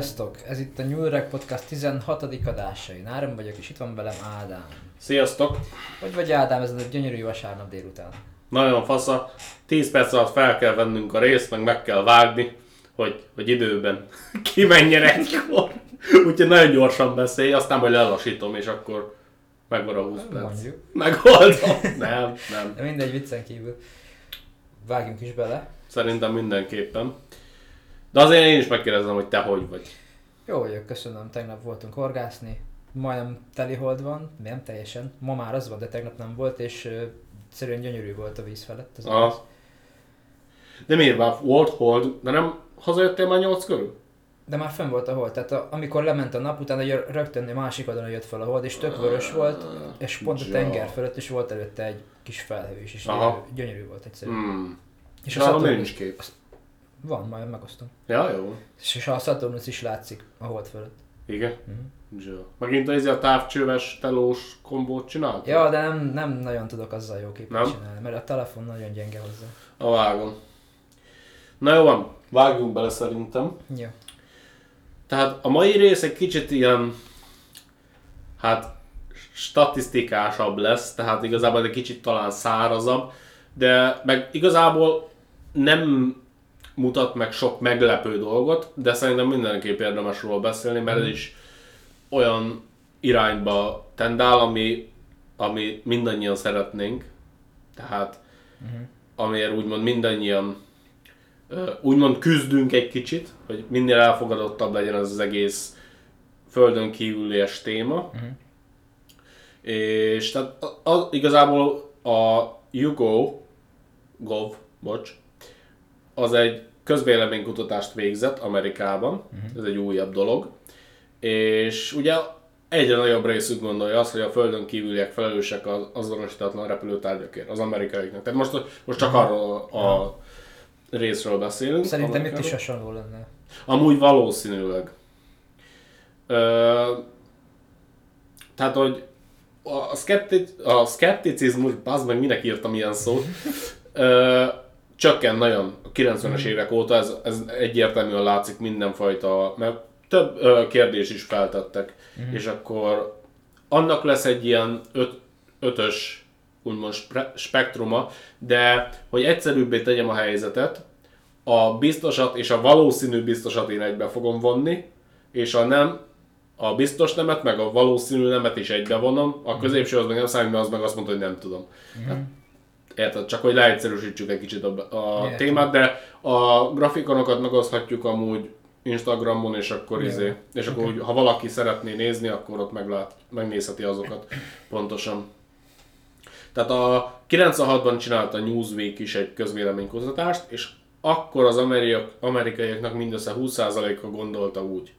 Sziasztok! Ez itt a Nyúlreg Podcast 16. adása. Én Áram vagyok, és itt van velem Ádám. Sziasztok! Hogy vagy Ádám ez a gyönyörű vasárnap délután? Nagyon fasza. 10 perc alatt fel kell vennünk a részt, meg meg kell vágni, hogy, hogy időben kimenjen egykor. Úgyhogy nagyon gyorsan beszélj, aztán majd lelassítom, és akkor megvan a 20 perc. Mondjuk. Megoldom. Nem, nem. De mindegy viccen kívül. Vágjunk is bele. Szerintem mindenképpen. De azért én is megkérdezem, hogy te hogy vagy. Jó vagyok, köszönöm. Tegnap voltunk horgászni. Majdnem teli hold van, nem teljesen. Ma már az van, de tegnap nem volt, és uh, egyszerűen gyönyörű volt a víz felett. Az egész. De miért már volt hold, de nem hazajöttél már 8 körül? De már fenn volt a hold, tehát a, amikor lement a nap, utána rögtön a másik oldalon jött fel a hold, és tök vörös volt, és pont a tenger fölött is volt előtte egy kis felhő is, és Aha. gyönyörű, volt egyszerűen. Hmm. És a Saturnus, nincs kép. Van, majd megosztom. Ja, jó. És, a Saturnus is látszik a hold fölött. Igen. Mhm. Ja. Megint az a távcsőves telós kombót csinált? Ja, de nem, nem nagyon tudok azzal jó képet Nem? csinálni, mert a telefon nagyon gyenge hozzá. A vágom. Na jó van, vágjunk bele szerintem. Jó. Tehát a mai rész egy kicsit ilyen, hát statisztikásabb lesz, tehát igazából egy kicsit talán szárazabb, de meg igazából nem mutat meg sok meglepő dolgot, de szerintem mindenképp érdemes róla beszélni, mert ez is olyan irányba tendál, ami, ami mindannyian szeretnénk. Tehát amiért úgymond mindannyian úgymond küzdünk egy kicsit, hogy minél elfogadottabb legyen az, az egész földön kívülies téma. És tehát a, a, igazából a YouGo, Gov, bocs, az egy közvéleménykutatást végzett Amerikában, ez egy újabb dolog, és ugye egyre nagyobb részük gondolja azt, hogy a földön kívüliek felelősek az azonosítatlan repülőtárgyakért, az amerikaiaknak. Tehát most, most csak arról a részről beszélünk. Szerintem itt is hasonló lenne. Amúgy valószínűleg. Ö, tehát, hogy a, szkepti, a szkepticizmus, az meg minek írtam ilyen szót, ö, csökken nagyon a 90-es évek óta, ez, ez egyértelműen látszik mindenfajta, mert több ö, kérdés is feltettek, és akkor annak lesz egy ilyen öt, ötös úgymond spektruma, de hogy egyszerűbbé tegyem a helyzetet, a biztosat és a valószínű biztosat én egybe fogom vonni, és a nem, a biztos nemet, meg a valószínű nemet is egybe vonom, a középső az meg nem számít, mert az meg azt mondta, hogy nem tudom. Hát, érted? Csak hogy leegyszerűsítsük egy kicsit a, a Értem. témát, de a grafikonokat megoszthatjuk amúgy Instagramon, és akkor Jó. izé, és akkor úgy, ha valaki szeretné nézni, akkor ott meglát, megnézheti azokat pontosan. Tehát a 96-ban csinálta a Newsweek is egy közvéleménykutatást, és akkor az amerikaiaknak mindössze 20%-a gondolta úgy,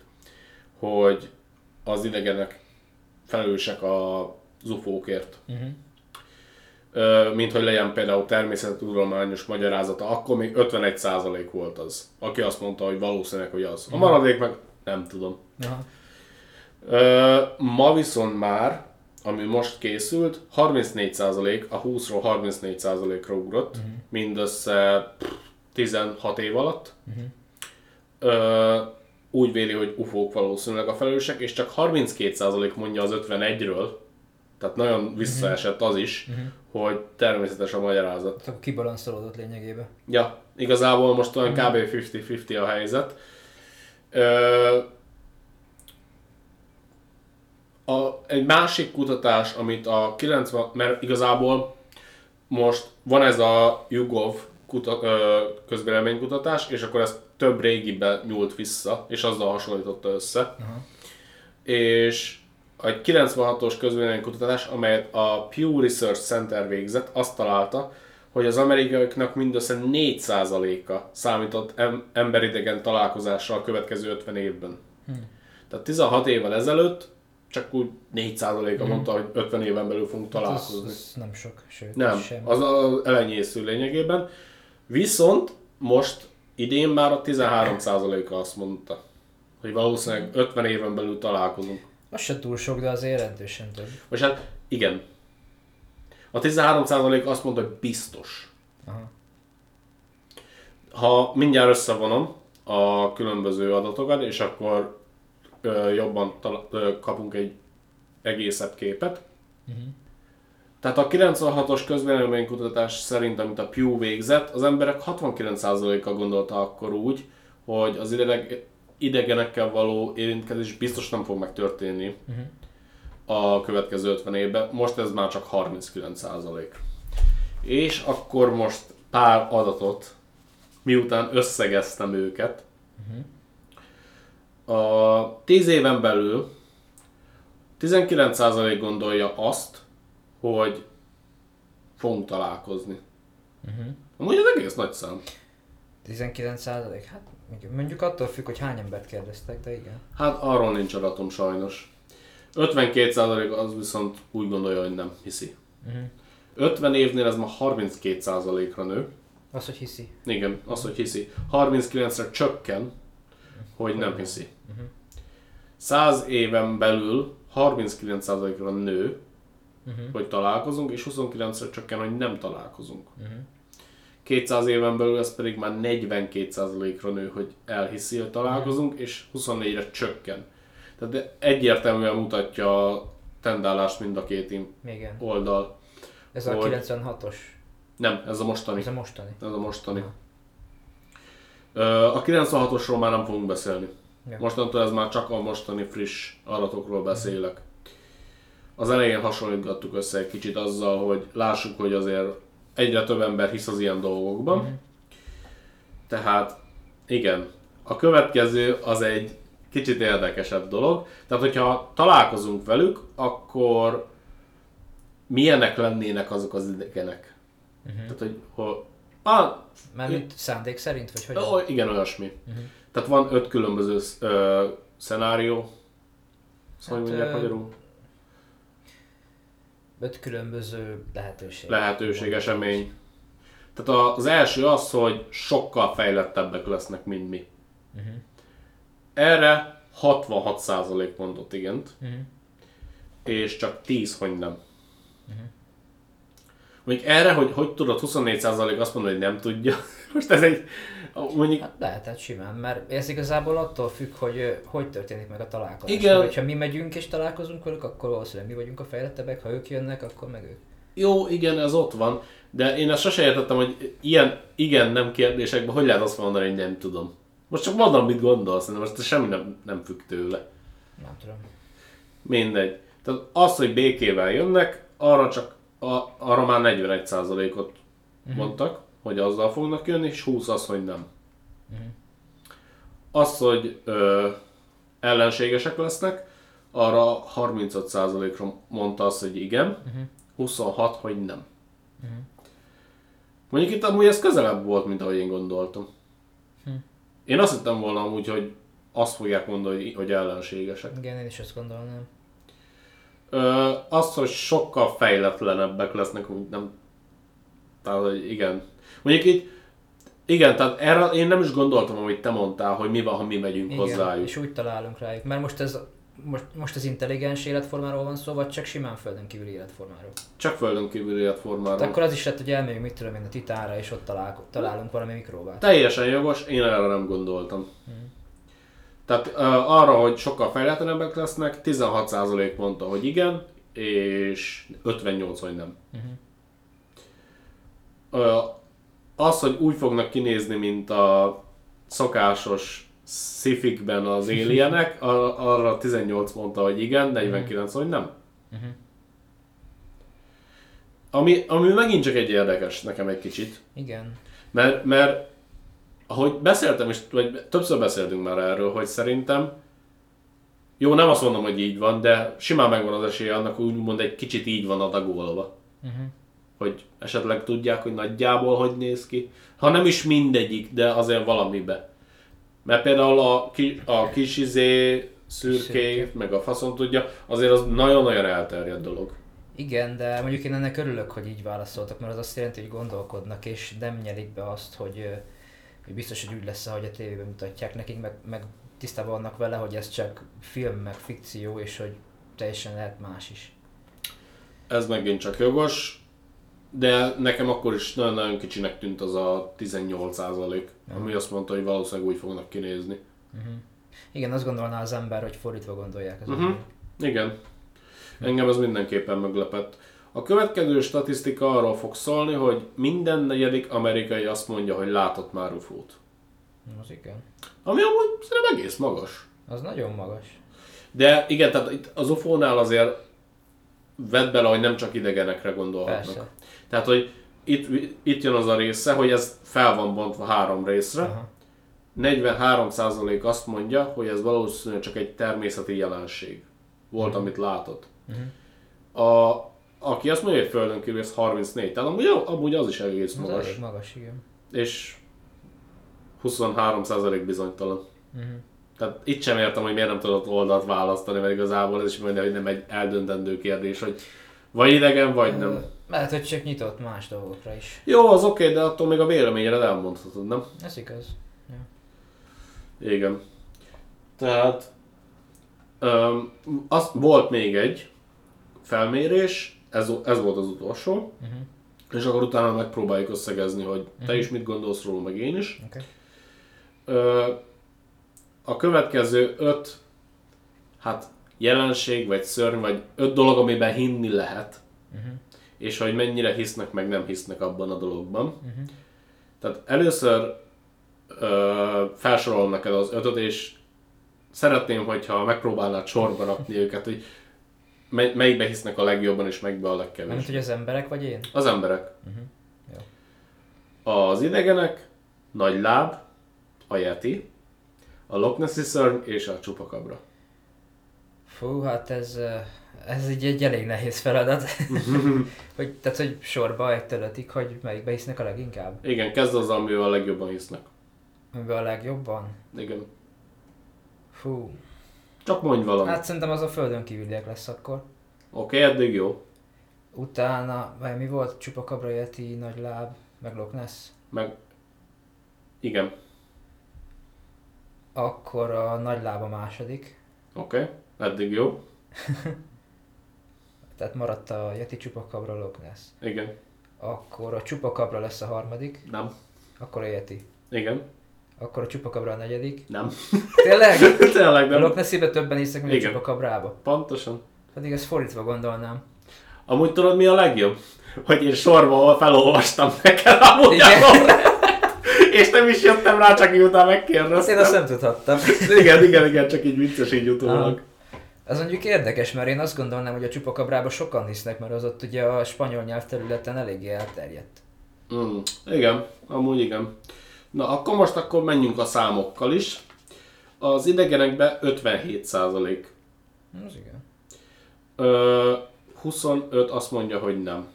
hogy az idegenek felelősek az UFO-kért. Uh-huh. Mint hogy legyen például természettudományos magyarázata, akkor még 51% volt az, aki azt mondta, hogy valószínűleg, hogy az. A maradék meg nem tudom. Aha. Ma viszont már, ami most készült, 34% a 20-ról 34%-ra ugrott, uh-huh. mindössze pff, 16 év alatt. Uh-huh. Ö, úgy véli, hogy UFO-k valószínűleg a felelősek, és csak 32% mondja az 51-ről, tehát nagyon visszaesett az is, uh-huh. Hogy természetes a magyarázat. Tehát kibalanszolódott lényegében. Ja, igazából most olyan kb. 50-50 a helyzet. Ö, a, egy másik kutatás, amit a 90, mert igazából most van ez a YouGov kuta, ö, közvéleménykutatás, és akkor ez több régibe nyúlt vissza, és azzal hasonlította össze. Aha. És egy 96-os közvéleménykutatás, amelyet a Pew Research Center végzett, azt találta, hogy az amerikaiaknak mindössze 4%-a számított em- emberidegen találkozással a következő 50 évben. Tehát 16 évvel ezelőtt csak úgy 4%-a mondta, hogy 50 éven belül fogunk Hát az, találkozni. az nem sok, sőt, Nem, sem. az az elenyésző lényegében. Viszont most idén már a 13%-a azt mondta, hogy valószínűleg 50 éven belül találkozunk. Az se túl sok, de azért jelentősen több. Vagy hát igen. A 13% azt mondta, hogy biztos. Aha. Ha mindjárt összevonom, a különböző adatokat, és akkor ö, jobban tala- ö, kapunk egy egészebb képet. Uh-huh. Tehát a 96-os közvéleménykutatás szerint, amit a Pew végzett, az emberek 69%-a gondolta akkor úgy, hogy az ideg, idegenekkel való érintkezés biztos nem fog megtörténni Uh-huh. a következő 50 évben. Most ez már csak 39%. És akkor most pár adatot, miután összegeztem őket, a 10 éven belül 19% gondolja azt, hogy fogunk találkozni. Uh-huh. Amúgy ez egész nagy szám. 19 százalék? Hát mondjuk attól függ, hogy hány embert kérdeztek, de igen. Hát arról nincs adatom sajnos. 52% az viszont úgy gondolja, hogy nem hiszi. Uh-huh. 50 évnél ez ma 32%-ra nő. Az, hogy hiszi. Igen, az, hogy hiszi. 39-re csökken, hogy nem hiszi. Uh-huh. 100 éven belül 39%-ra nő, Uh-huh. hogy találkozunk, és 29-re csökken, hogy nem találkozunk. Uh-huh. 200 éven belül ez pedig már 42%-ra nő, hogy elhiszi, hogy találkozunk, és 24-re csökken. Tehát egyértelműen mutatja a tendálást mind a két Igen. oldal. Ez a Hogy- 96-os. Nem, ez a mostani. Ez a mostani. Ez a mostani. Ö, A 96-osról már nem fogunk beszélni. Ja. Mostantól ez már csak a mostani friss adatokról beszélek. Az elején hasonlítgattuk össze egy kicsit azzal, hogy lássuk, hogy azért egyre több ember hisz az ilyen dolgokban. Mhm. Tehát igen, a következő az egy kicsit érdekesebb dolog. Tehát, hogyha találkozunk velük, akkor milyenek lennének azok az idegenek? Uh-huh. Tehát, hogy, hogy ah, Mármint szándék szerint, vagy hogy? Ó, igen, olyasmi. Mhm. Tehát van öt különböző ö, szenárió. Szóval Hát, mondják magyarul? Öt különböző lehetőség. Lehetőség, esemény. Tehát az első az, hogy sokkal fejlettebbek lesznek, mint mi. Uh-huh. Erre 66% mondott igent, Uh-huh. és csak 10, hogy nem. Mondjuk erre, hogy hogy tudod 24% azt mondani, hogy nem tudja. Most ez egy, mondjuk Hát lehetett simán, mert ez igazából attól függ, hogy hogy történik meg a találkozás. Igen. Mert ha mi megyünk és találkozunk velük, akkor valószínűleg mi vagyunk a fejlettebbek, ha ők jönnek, akkor meg ők. Jó, igen, ez ott van, de én ezt sose értettem, hogy ilyen igen-nem kérdésekben hogy lehet azt mondani, hogy nem tudom. Most csak mondom, mit gondolsz, de most semmi nem, nem függ tőle. Nem tudom. Mindegy. Tehát az, hogy békével jönnek, arra csak a, arra már 41%-ot Mhm. mondtak, hogy azzal fognak jönni, és 20 az, hogy nem. Mhm. Az, hogy ö, ellenségesek lesznek, arra 35%-ra mondta azt, hogy igen, Mhm. 26, hogy nem. Mhm. Mondjuk itt amúgy ez közelebb volt, mint ahogy én gondoltam. Hm. Én azt hittem volna amúgy, hogy azt fogják mondani, hogy ellenségesek. Igen, én is azt gondolnám. Ö, az, hogy sokkal fejletlenebbek lesznek, úgy nem... Tehát, hogy igen. Mondjuk így, igen, tehát erre én nem is gondoltam, amit te mondtál, hogy mi van, ha mi megyünk Igen, hozzájuk. és úgy találunk rájuk. Mert most ez most, most az intelligens életformáról van szó, vagy csak simán földön kívüli életformáról. Csak földön kívül életformáról. De akkor az is lett, hogy elmegyünk, mit tudom én, a titánra, és ott talál, találunk valami mikróbát. Teljesen jogos, én erre nem gondoltam. Hm. Tehát ö, arra, hogy sokkal fejletlenebbek lesznek, 16% mondta, hogy igen, és 58, hogy nem. Mhm. Ö, az, hogy úgy fognak kinézni, mint a szokásos szifikben az alienek, ar- arra 18 mondta, hogy igen, 49, hogy nem. Mhm. Ami, ami megint csak egy érdekes nekem egy kicsit. Igen. Mert, mert ahogy beszéltem is, vagy többször beszéltünk már erről, hogy szerintem jó, nem azt mondom, hogy így van, de simán megvan az esélye annak, úgymond egy kicsit így van adagolva. Uh-huh. Hogy esetleg tudják, hogy nagyjából hogy néz ki. Ha nem is mindegyik, de azért valamibe. Mert például a, ki, a kis izé, szürké, Szürke. meg a faszon tudja, azért az nagyon-nagyon elterjedt dolog. Igen, de mondjuk én ennek örülök, hogy így válaszoltak, mert az azt jelenti, hogy gondolkodnak, és nem nyelik be azt, hogy, hogy biztos, hogy úgy lesz, ahogy a tévében mutatják nekik, meg, meg tisztában vannak vele, hogy ez csak film, meg fikció, és hogy teljesen lehet más is. Ez megint csak jogos. De nekem akkor is nagyon-nagyon kicsinek tűnt az a 18 százalék, ami azt mondta, hogy valószínűleg úgy fognak kinézni. Igen, azt gondolná az ember, hogy fordítva gondolják az emberek. Igen. Engem ez mindenképpen meglepett. A következő statisztika arról fog szólni, hogy minden negyedik amerikai azt mondja, hogy látott már ufót. Az igen. Ami amúgy szerintem egész magas. Az nagyon magas. De igen, tehát itt az UFO-nál azért vedd bele, hogy nem csak idegenekre gondolhatnak. Persze. Tehát, hogy itt, itt jön az a része, hogy ez fel van bontva három részre. Aha. 43% azt mondja, hogy ez valószínűleg csak egy természeti jelenség. Volt, amit látott. A, aki azt mondja, hogy Földön kívül, ez 34. Tehát amúgy, amúgy az is egész Az magas. elég magas, igen. És 23% bizonytalan. Mhm. Tehát itt sem értem, hogy miért nem tudott oldalt választani, mert igazából ez is mondja, hogy nem egy eldöntendő kérdés, hogy vagy idegen, vagy nem. Ö, Lehet, hogy csak nyitott más dolgokra is. Jó, az oké, okay, de attól még a véleményedet elmondhatod, nem? Ez igaz. Igen. Tehát um, az, volt még egy felmérés, ez, ez volt az utolsó, Mhm. és akkor utána megpróbáljuk összegezni, hogy te is mit gondolsz róla, meg én is. Oké. Ö, a következő öt hát jelenség, vagy szörny, vagy öt dolog, amiben hinni lehet, Mhm. És hogy mennyire hisznek, meg nem hisznek abban a dologban. Mhm. Tehát először ö, felsorolom neked az ötöt, és szeretném, hogyha megpróbálnád sorba rakni őket, hogy mely, melyikbe hisznek a legjobban, és melyikbe a legkevésbé. hogy az emberek vagy én? Az emberek. Jó. Az idegenek, nagy láb, a yeti, a Loch Nessi szörny és a csupakabra. Fú, hát ez, ez így egy elég nehéz feladat. hogy, tehát, hogy sorba egytől ötig, hogy melyikbe hisznek a leginkább? Igen, kezd azzal, amivel a legjobban hisznek. Amiben a legjobban? Igen. Fú. Csak mondj valamit. Hát szerintem az a földön kívüliek lesz akkor. Oké, okay, eddig jó. Utána, vagy mi volt? Csupakabra, Yeti, Nagy Láb, meg Loch Ness. Meg... Igen. Akkor a Nagy Láb a második. Oké, okay. Eddig jó. Tehát maradt a Yeti, Csupakabra, Loch Ness. Igen. Akkor a Csupakabra lesz a harmadik. Nem. Akkor a Yeti. Igen. Akkor a Csupakabra a negyedik. Nem. Tényleg? Tényleg A Loch nem. Ness-ébe többen hisznek, mint a Igen. Csupakabrába. Pontosan. Pedig ezt fordítva gondolnám. Amúgy tudod mi a legjobb? Hogy én sorba felolvastam neked amúgy Igen. a És nem is jöttem rá, csak miután megkérdeztem. én azt nem tudhattam. Igen, igen, igen, csak így vicces így utólag. Ez mondjuk érdekes, mert én azt gondolnám, hogy a csupakabrába sokan hisznek, mert az ott ugye a spanyol nyelvterületen eléggé elterjedt. Mm, igen, amúgy igen. Na, akkor most akkor menjünk a számokkal is. Az idegenekben 57 százalék. Az igen. Ö, 25 azt mondja, hogy nem.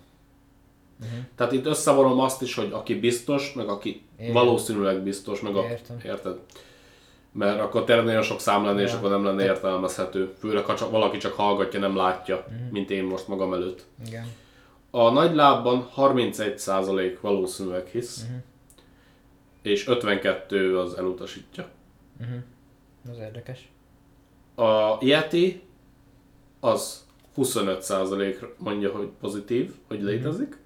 Uh-huh. Tehát itt összevonom azt is, hogy aki biztos, meg aki Igen. valószínűleg biztos, meg a... Értem. Érted? Mert akkor tényleg nagyon sok szám lenne, és Ja. akkor nem lenne értelmezhető. Főleg, ha csak, valaki csak hallgatja, nem látja, mint én most magam előtt. Igen. A nagy lábban 31% valószínűleg hisz, Mhm. és 52 az elutasítja. Uh-huh. Az érdekes. A Yeti az 25% mondja, hogy pozitív, hogy létezik,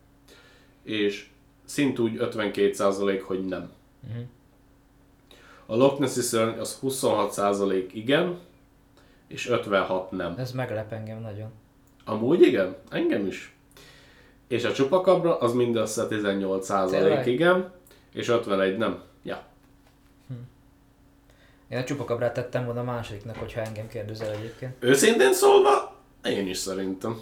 és szintúgy 52% hogy nem. Mhm. A Loch Nessi szörny az 26% igen, és 56 nem. Ez meglep engem nagyon. Amúgy igen, engem is. És a csupakabra az mindössze 18% Tényleg? igen, és 51 nem. Ja. Én a csupakabrát tettem volna a másodiknak, hogyha engem kérdezel egyébként. Őszintén szólva, én is szerintem.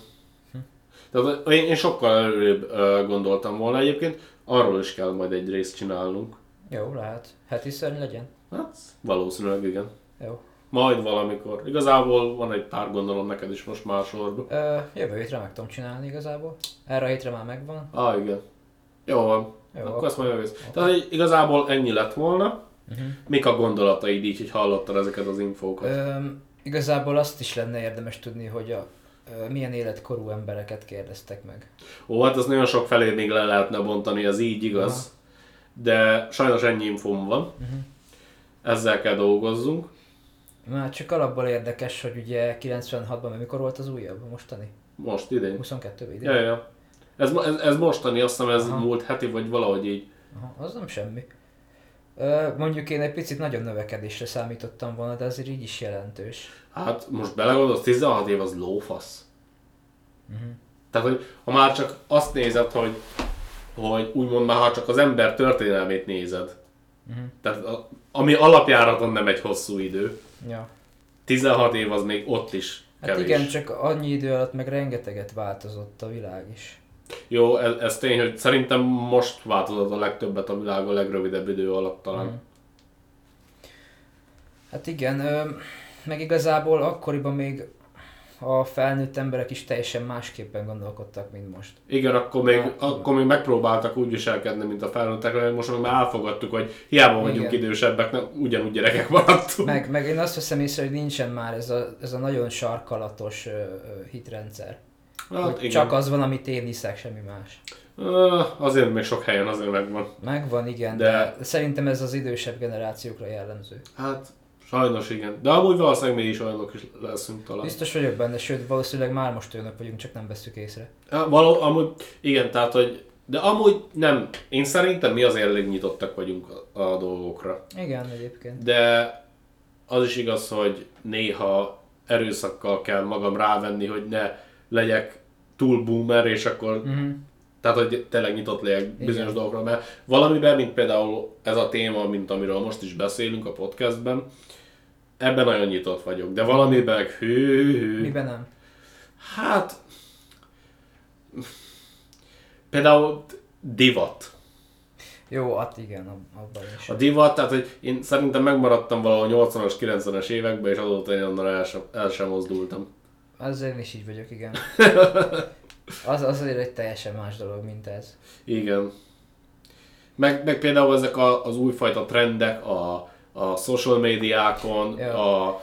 Tehát én, én sokkal előrébb gondoltam volna egyébként, arról is kell majd egy részt csinálnunk. Jó, lehet. Heti szörny legyen. Hát, valószínűleg igen. Jó. Majd valamikor. Igazából van egy pár gondolom neked is most már sorba. Ö, jövő hétre meg tudom csinálni igazából. Erre a hétre már megvan. Ah, igen. Jó van. Jó, Akkor akkor- azt majd megvész. Tehát hogy igazából ennyi lett volna. Uh-huh. Mik a gondolataid így, hogy hallottad ezeket az infókat? Ö, igazából azt is lenne érdemes tudni, hogy a, milyen életkorú embereket kérdeztek meg. Ó, hát az nagyon sok felé még le lehetne bontani, ez így igaz. De sajnos ennyi infóm van. Uh-huh. Ezzel kell dolgozzunk. Már csak alapból érdekes, hogy ugye 96-ban, mert mikor volt az újabb, mostani? Most idén. 22 idén? Ja, ja. Ez, ez, ez mostani, azt hiszem ez Aha. múlt heti, vagy valahogy így. Aha, az nem semmi. Mondjuk én egy picit nagyobb növekedésre számítottam volna, de azért így is jelentős. Hát most belegondolsz, 16 év az lófasz. Uh-huh. Tehát, hogy ha már csak azt nézed, hogy, hogy úgymond már ha csak az ember történelmét nézed, Uh-huh. tehát a, ami alapjáraton nem egy hosszú idő, Ja. 16 év az még ott is Hát kevés. igen, csak annyi idő alatt meg rengeteget változott a világ is. Jó, ez, ez tény, hogy szerintem most változott a legtöbbet a világ a legrövidebb idő alatt talán. Mhm. Hát igen, meg igazából akkoriban még a felnőtt emberek is teljesen másképpen gondolkodtak, mint most. Igen, akkor még, Ja. akkor még megpróbáltak úgy viselkedni, mint a felnőttek, mert most meg már elfogadtuk, hogy hiába vagyunk Igen. idősebbek, ugyanúgy gyerekek maradtunk. Meg, meg én azt veszem észre, hogy nincsen már ez a, ez a nagyon sarkalatos ö, hitrendszer. hát, igen. csak az van, amit én hiszek, semmi más. Azért még sok helyen azért megvan. Megvan, igen, de, de szerintem ez az idősebb generációkra jellemző. Hát, sajnos igen. De amúgy valószínűleg mi is olyanok is leszünk talán. Biztos vagyok benne, sőt valószínűleg már most olyanok vagyunk, csak nem veszük észre. Hát, való, amúgy, igen, tehát, hogy de amúgy nem. Én szerintem mi azért elég nyitottak vagyunk a, a dolgokra. Igen, egyébként. De az is igaz, hogy néha erőszakkal kell magam rávenni, hogy ne legyek túl boomer, és akkor, Uh-huh. Tehát hogy tényleg nyitott legyek bizonyos Igen. dolgokra, mert valamiben, mint például ez a téma, mint amiről most is beszélünk a podcastben, ebben nagyon nyitott vagyok, de valamiben hű, hű, Miben nem? hát például divat. Jó, hát igen, ab- abban is. A divat, tehát hogy én szerintem megmaradtam valahol 80-as, 90-es években, és azóta én onnan el sem, el sem mozdultam. Azért én is így vagyok, igen. Az, az azért egy teljesen más dolog, mint ez. Igen. Meg, meg például ezek a, az újfajta trendek a, a social médiákon, Ja. a,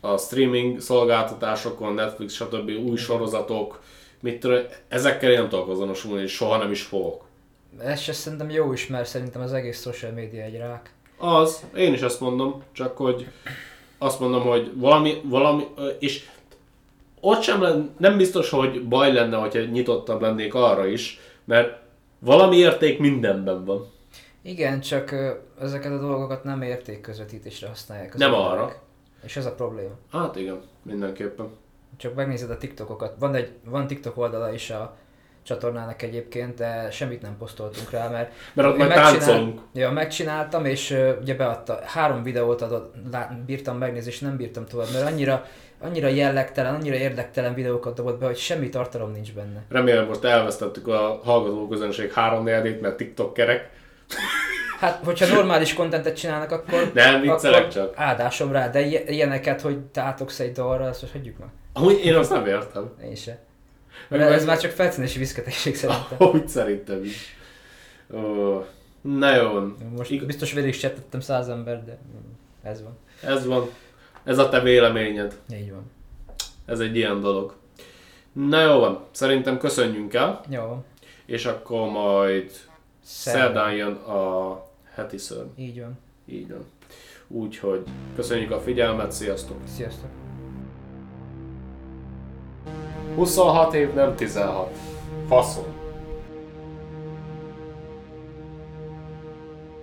a streaming szolgáltatásokon, Netflix, stb. új sorozatok, mit tudom, ezekkel én nem tudok azonosulni, és soha nem is fogok. Ez se szerintem jó is, mert szerintem az egész social média egy rák. Az, én is ezt mondom, csak hogy azt mondom, hogy valami, valami, és ott sem len, nem biztos, hogy baj lenne, hogyha nyitottabb lennék arra is, mert valami érték mindenben van. Igen, csak ezeket a dolgokat nem értékközvetítésre használják az Nem emberek. arra. És ez a probléma. Hát igen, mindenképpen. Csak megnézed a TikTokokat. Van egy van TikTok oldala is a csatornának egyébként, de semmit nem posztoltunk rá, mert Mert ott majd táncolunk. Ja, megcsináltam, és ö, ugye beadta, három videót adott, lá, bírtam megnézni, és nem bírtam tovább, mert annyira, annyira jellegtelen, annyira érdektelen videókat dobott be, hogy semmi tartalom nincs benne. Remélem most elvesztettük a hallgató közönség három negyedét, mert TikTok kerek. Hát, hogyha normális kontentet csinálnak, akkor, Nem, viccelek csak. áldásom rá, de ilyeneket, hogy te átogsz egy dalra, azt most hagyjuk meg. Amúgy én azt nem értem. Én se. Meg ez már csak felszínési viszketegység szerintem. Ahogy szerintem is. Ó, na jó. Most Ig- biztos végig is csettettem száz ember, de ez van. Ez van. Ez a te véleményed. Így van. Ez egy ilyen dolog. Na jó van. Szerintem köszönjünk el, Jó és akkor majd Szerdán. szerdán jön a heti szörny. Így van. Így van. Úgyhogy köszönjük a figyelmet, sziasztok! Sziasztok. 26 év, nem 16. Faszom.